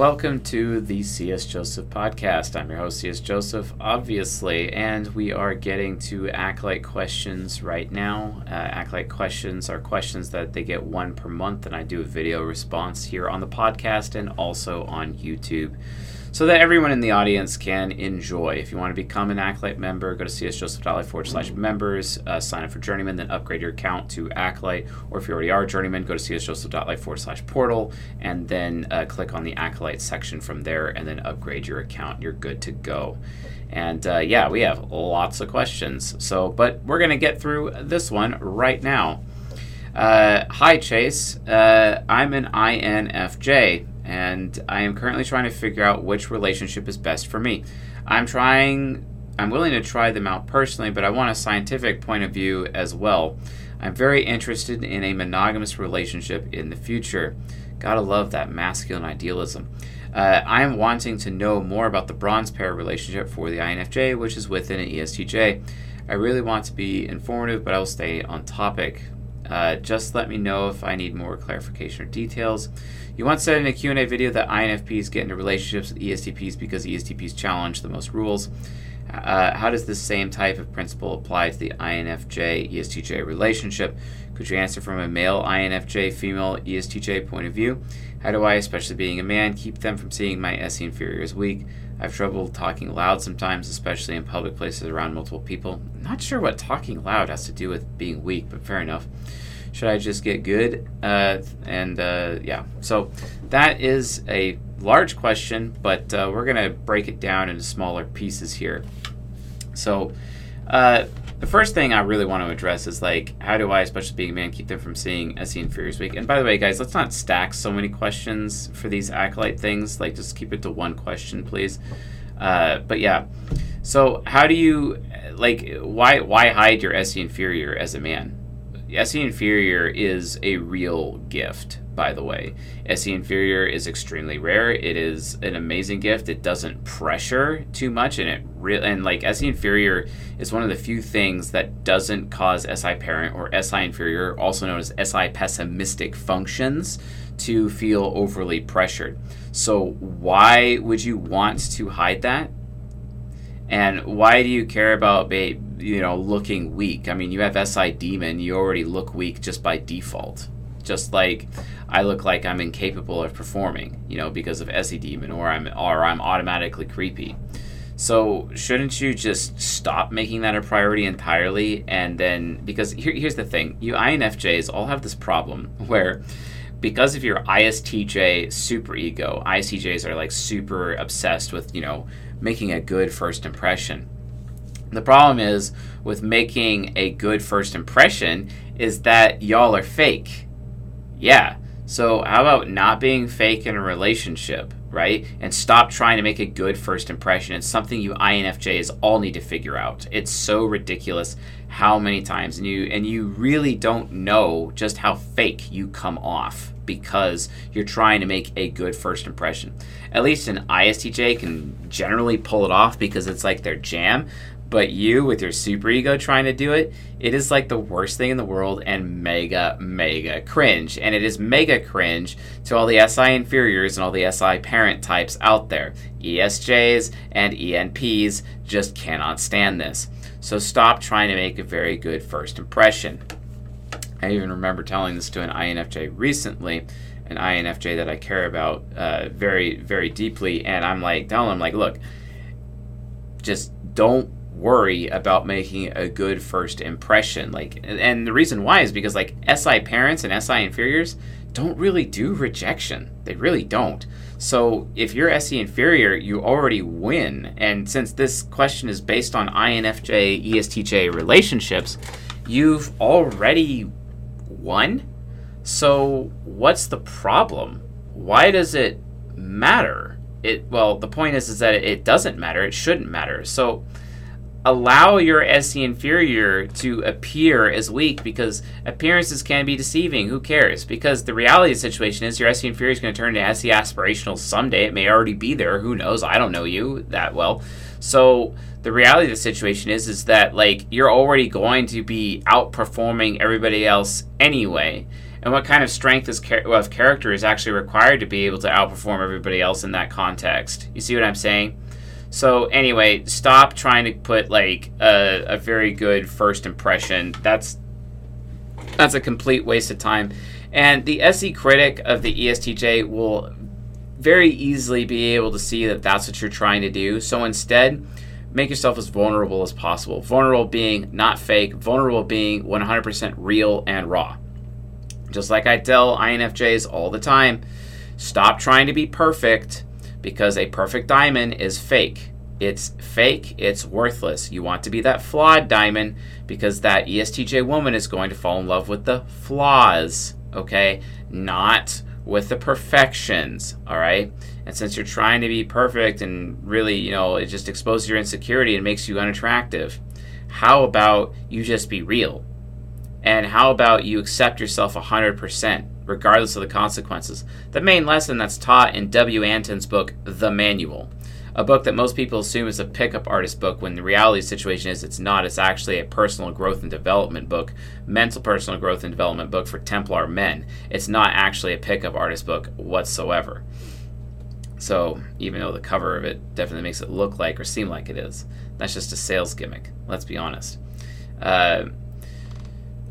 welcome to the CS Joseph podcast. I'm your host, CS Joseph, obviously, and we are getting to Acolyte questions right now. Uh, Acolyte questions are questions that they get one per month, and I do a video response here on the podcast and also on YouTube so that everyone in the audience can enjoy. If you want to become an Acolyte member, go to csjoseph.life forward slash members, uh, sign up for Journeyman, then upgrade your account to Acolyte. Or if you already are Journeyman, go to csjoseph.life forward slash portal, and then uh, click on the Acolyte section from there, and then upgrade your account. You're good to go. And uh, yeah, we have lots of questions. So, but we're going to get through this one right now. Uh, hi, Chase. Uh, I'm an INFJ and I am currently trying to figure out which relationship is best for me. I'm trying, I'm willing to try them out personally, but I want a scientific point of view as well. I'm very interested in a monogamous relationship in the future. Gotta love that masculine idealism. Uh, I am wanting to know more about the bronze pair relationship for the INFJ, which is within an ESTJ. I really want to be informative, but I will stay on topic. Uh, just let me know if I need more clarification or details. You once said in a Q&A video that INFPs get into relationships with ESTPs because ESTPs challenge the most rules. Uh, how does this same type of principle apply to the INFJ ESTJ relationship? Could you answer from a male INFJ, female ESTJ point of view? How do I, especially being a man, keep them from seeing my SE inferior as weak? I have trouble talking loud sometimes, especially in public places around multiple people. Not sure what talking loud has to do with being weak, but fair enough. Should I just get good? Uh, and uh, yeah, so that is a large question, but uh, we're going to break it down into smaller pieces here. So, uh, the first thing I really want to address is like, how do I, especially being a man, keep them from seeing SE Inferiors weak? And by the way, guys, let's not stack so many questions for these acolyte things. Like, just keep it to one question, please. Uh, but yeah, so how do you like why why hide your SE Inferior as a man? SE Inferior is a real gift, by the way. SE Inferior is extremely rare. It is an amazing gift. It doesn't pressure too much, and it re- and like SE Inferior is one of the few things that doesn't cause SI Parent or SI Inferior, also known as SI Pessimistic functions, to feel overly pressured. So why would you want to hide that? And why do you care about, you know, looking weak? I mean, you have SI Demon, you already look weak just by default. Just like I look like I'm incapable of performing, you know, because of SE Demon, or I'm or I'm automatically creepy. So shouldn't you just stop making that a priority entirely? And then because here, here's the thing, you INFJs all have this problem where because of your ISTJ super ego, ISTJs are like super obsessed with, you know, making a good first impression. The problem is with making a good first impression is that y'all are fake. Yeah. So how about not being fake in a relationship, right? And stop trying to make a good first impression. It's something you INFJs all need to figure out. It's so ridiculous how many times and you and you really don't know just how fake you come off because you're trying to make a good first impression. At least an ISTJ can generally pull it off because it's like their jam. But you, with your super ego trying to do it, it is like the worst thing in the world and mega, mega cringe. And it is mega cringe to all the SI inferiors and all the SI parent types out there. ESJs and ENPs just cannot stand this. So stop trying to make a very good first impression. I even remember telling this to an INFJ recently, an INFJ that I care about uh, very, very deeply, and I'm like telling him like, look, just don't worry about making a good first impression. Like, and the reason why is because like SI parents and SI inferiors don't really do rejection. They really don't. So if you're SE inferior, you already win. And since this question is based on INFJ ESTJ relationships, you've already won. So what's the problem? Why does it matter? It well, the point is is that it doesn't matter. It shouldn't matter. So allow your SE inferior to appear as weak because appearances can be deceiving. Who cares? Because the reality of the situation is your SE inferior is going to turn into SE aspirational someday. It may already be there. Who knows? I don't know you that well. So the reality of the situation is is that like you're already going to be outperforming everybody else anyway. and what kind of strength is of character is actually required to be able to outperform everybody else in that context. You see what I'm saying? So anyway, stop trying to put like a, a very good first impression. That's that's a complete waste of time. And the SE critic of the ESTJ will very easily be able to see that that's what you're trying to do. So instead, make yourself as vulnerable as possible. Vulnerable being not fake, vulnerable being 100% real and raw. Just like I tell INFJs all the time, stop trying to be perfect because a perfect diamond is fake. It's fake, it's worthless. You want to be that flawed diamond because that ESTJ woman is going to fall in love with the flaws, okay? Not with the perfections, all right? And since you're trying to be perfect and really, you know, it just exposes your insecurity and makes you unattractive, how about you just be real? And how about you accept yourself 100%, regardless of the consequences? The main lesson that's taught in W. Anton's book, The Manual, a book that most people assume is a pickup artist book when the reality situation is it's not. It's actually a personal growth and development book, mental personal growth and development book for Templar men. It's not actually a pickup artist book whatsoever. So, even though the cover of it definitely makes it look like or seem like it is, that's just a sales gimmick. Let's be honest. Uh,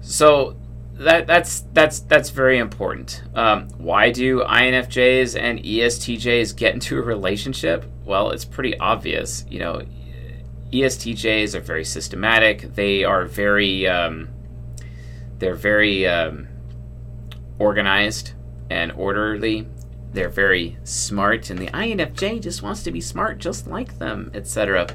so that that's that's that's very important. Um, why do INFJs and ESTJs get into a relationship? Well, it's pretty obvious. You know, ESTJs are very systematic. They are very um, they're very um, organized and orderly. They're very smart, and the INFJ just wants to be smart, just like them, etc.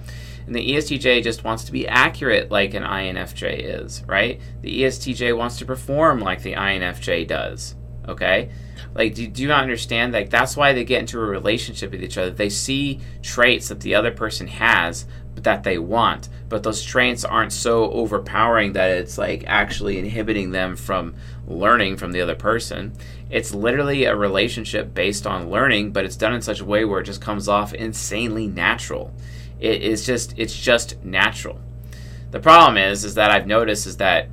And the ESTJ just wants to be accurate like an INFJ is, right? The ESTJ wants to perform like the INFJ does, okay? Like, do, do you not understand? Like, that's why they get into a relationship with each other. They see traits that the other person has, but that they want. But those traits aren't so overpowering that it's like actually inhibiting them from learning from the other person. It's literally a relationship based on learning, but it's done in such a way where it just comes off insanely natural It is just it's just natural. The problem is is that I've noticed is that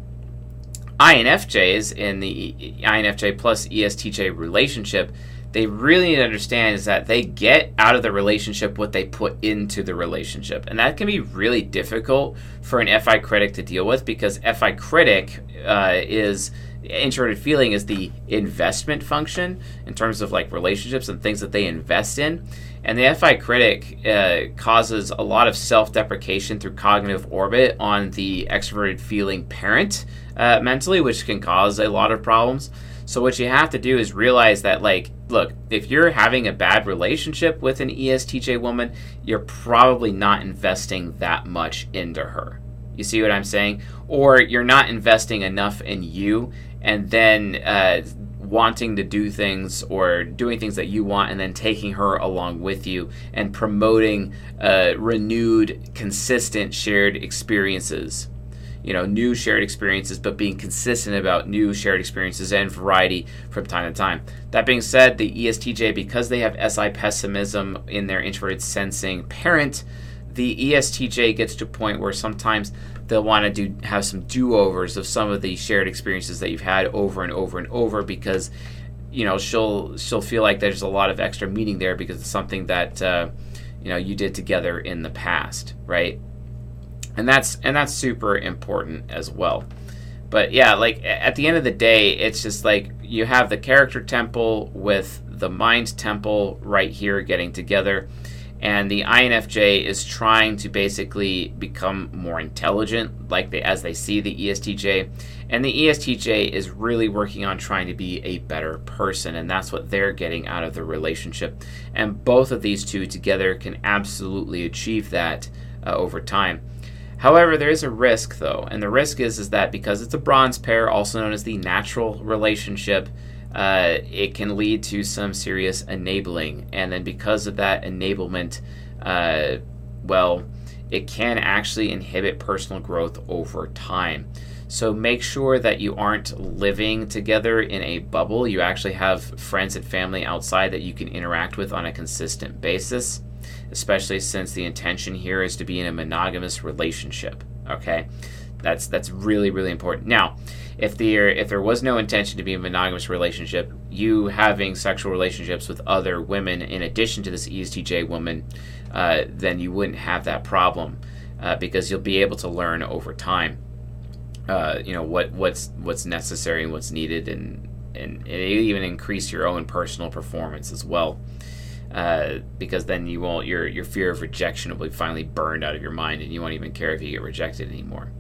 INFJs in the INFJ plus ESTJ relationship, they really need to understand is that they get out of the relationship what they put into the relationship. And that can be really difficult for an FI critic to deal with because FI critic uh, is introverted feeling is the investment function in terms of like relationships and things that they invest in. And the FI critic uh, causes a lot of self deprecation through cognitive orbit on the extroverted feeling parent uh, mentally, which can cause a lot of problems. So, what you have to do is realize that, like, look, if you're having a bad relationship with an ESTJ woman, you're probably not investing that much into her. You see what I'm saying? Or you're not investing enough in you, and then uh, wanting to do things or doing things that you want and then taking her along with you and promoting uh, renewed, consistent shared experiences. You know, new shared experiences, but being consistent about new shared experiences and variety from time to time. That being said, the ESTJ, because they have SI pessimism in their introverted sensing parent, the ESTJ gets to a point where sometimes they'll want to do have some do-overs of some of the shared experiences that you've had over and over and over because you know she'll she'll feel like there's a lot of extra meaning there because it's something that uh, you know you did together in the past right? And that's and that's super important as well. But yeah like at the end of the day it's just like you have the character temple with the mind temple right here getting together and the INFJ is trying to basically become more intelligent, like they as they see the ESTJ, and the ESTJ is really working on trying to be a better person, and that's what they're getting out of the relationship. And both of these two together can absolutely achieve that uh, over time. However, there is a risk though, and the risk is is that because it's a bronze pair, also known as the natural relationship uh, it can lead to some serious enabling. And then because of that enablement, uh, well, it can actually inhibit personal growth over time. So make sure that you aren't living together in a bubble. You actually have friends and family outside that you can interact with on a consistent basis, especially since the intention here is to be in a monogamous relationship. Okay? That's that's really really important. Now, if there if there was no intention to be a monogamous relationship, you having sexual relationships with other women in addition to this ESTJ woman, uh, then you wouldn't have that problem uh, because you'll be able to learn over time. Uh, you know what what's what's necessary and what's needed, and and it even increase your own personal performance as well. Uh, because then you won't your your fear of rejection will be finally burned out of your mind, and you won't even care if you get rejected anymore.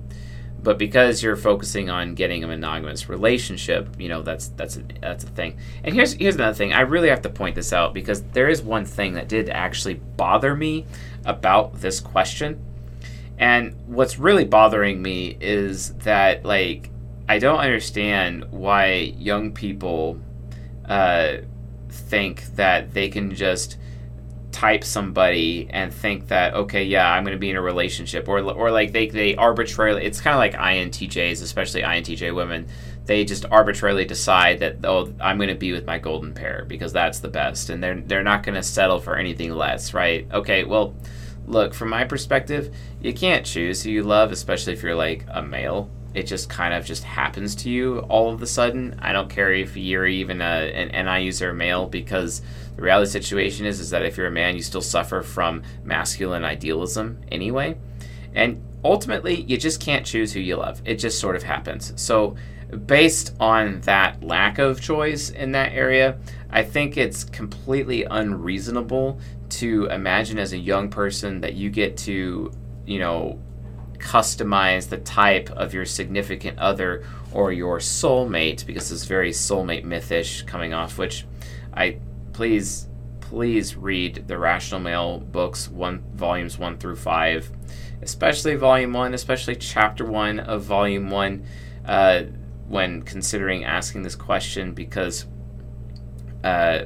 But because you're focusing on getting a monogamous relationship, you know that's that's a, that's a thing. And here's here's another thing. I really have to point this out because there is one thing that did actually bother me about this question. And what's really bothering me is that like I don't understand why young people uh, think that they can just type somebody and think that okay yeah i'm going to be in a relationship or or like they they arbitrarily it's kind of like intjs especially intj women they just arbitrarily decide that oh i'm going to be with my golden pair because that's the best and they're they're not going to settle for anything less right? Okay well look from my perspective you can't choose who you love especially if you're like a male it just kind of just happens to you all of a sudden. I don't care if you're even a, an NI user male because the reality the situation is is that if you're a man, you still suffer from masculine idealism anyway. And ultimately, you just can't choose who you love. It just sort of happens. So, based on that lack of choice in that area, I think it's completely unreasonable to imagine as a young person that you get to, you know, customize the type of your significant other or your soulmate because it's very soulmate mythish coming off which i please please read the rational male books one volumes one through five especially volume one especially chapter one of volume one uh, when considering asking this question because uh,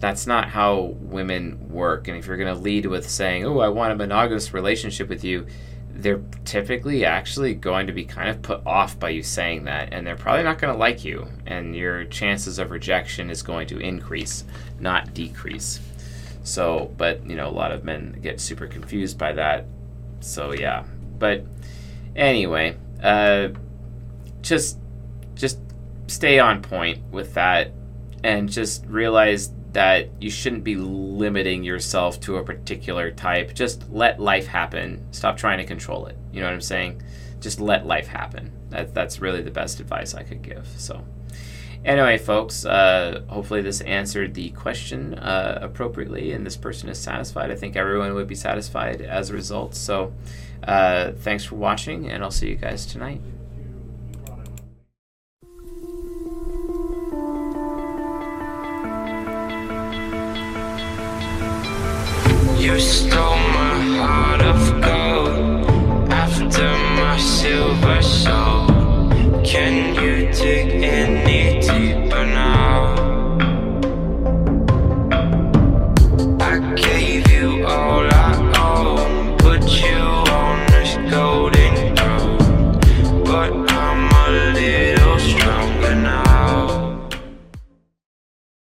that's not how women work. And if you're going to lead with saying oh i want a monogamous relationship with you they're typically actually going to be kind of put off by you saying that and they're probably not going to like you and your chances of rejection is going to increase not decrease. So but you know a lot of men get super confused by that. So yeah. But anyway uh just just stay on point with that and just realize that you shouldn't be limiting yourself to a particular type. Just let life happen. Stop trying to control it. You know what I'm saying? Just let life happen. That, that's really the best advice I could give. So, anyway, folks, uh, hopefully this answered the question uh, appropriately and this person is satisfied. I think everyone would be satisfied as a result. So, uh, thanks for watching, and I'll see you guys tonight.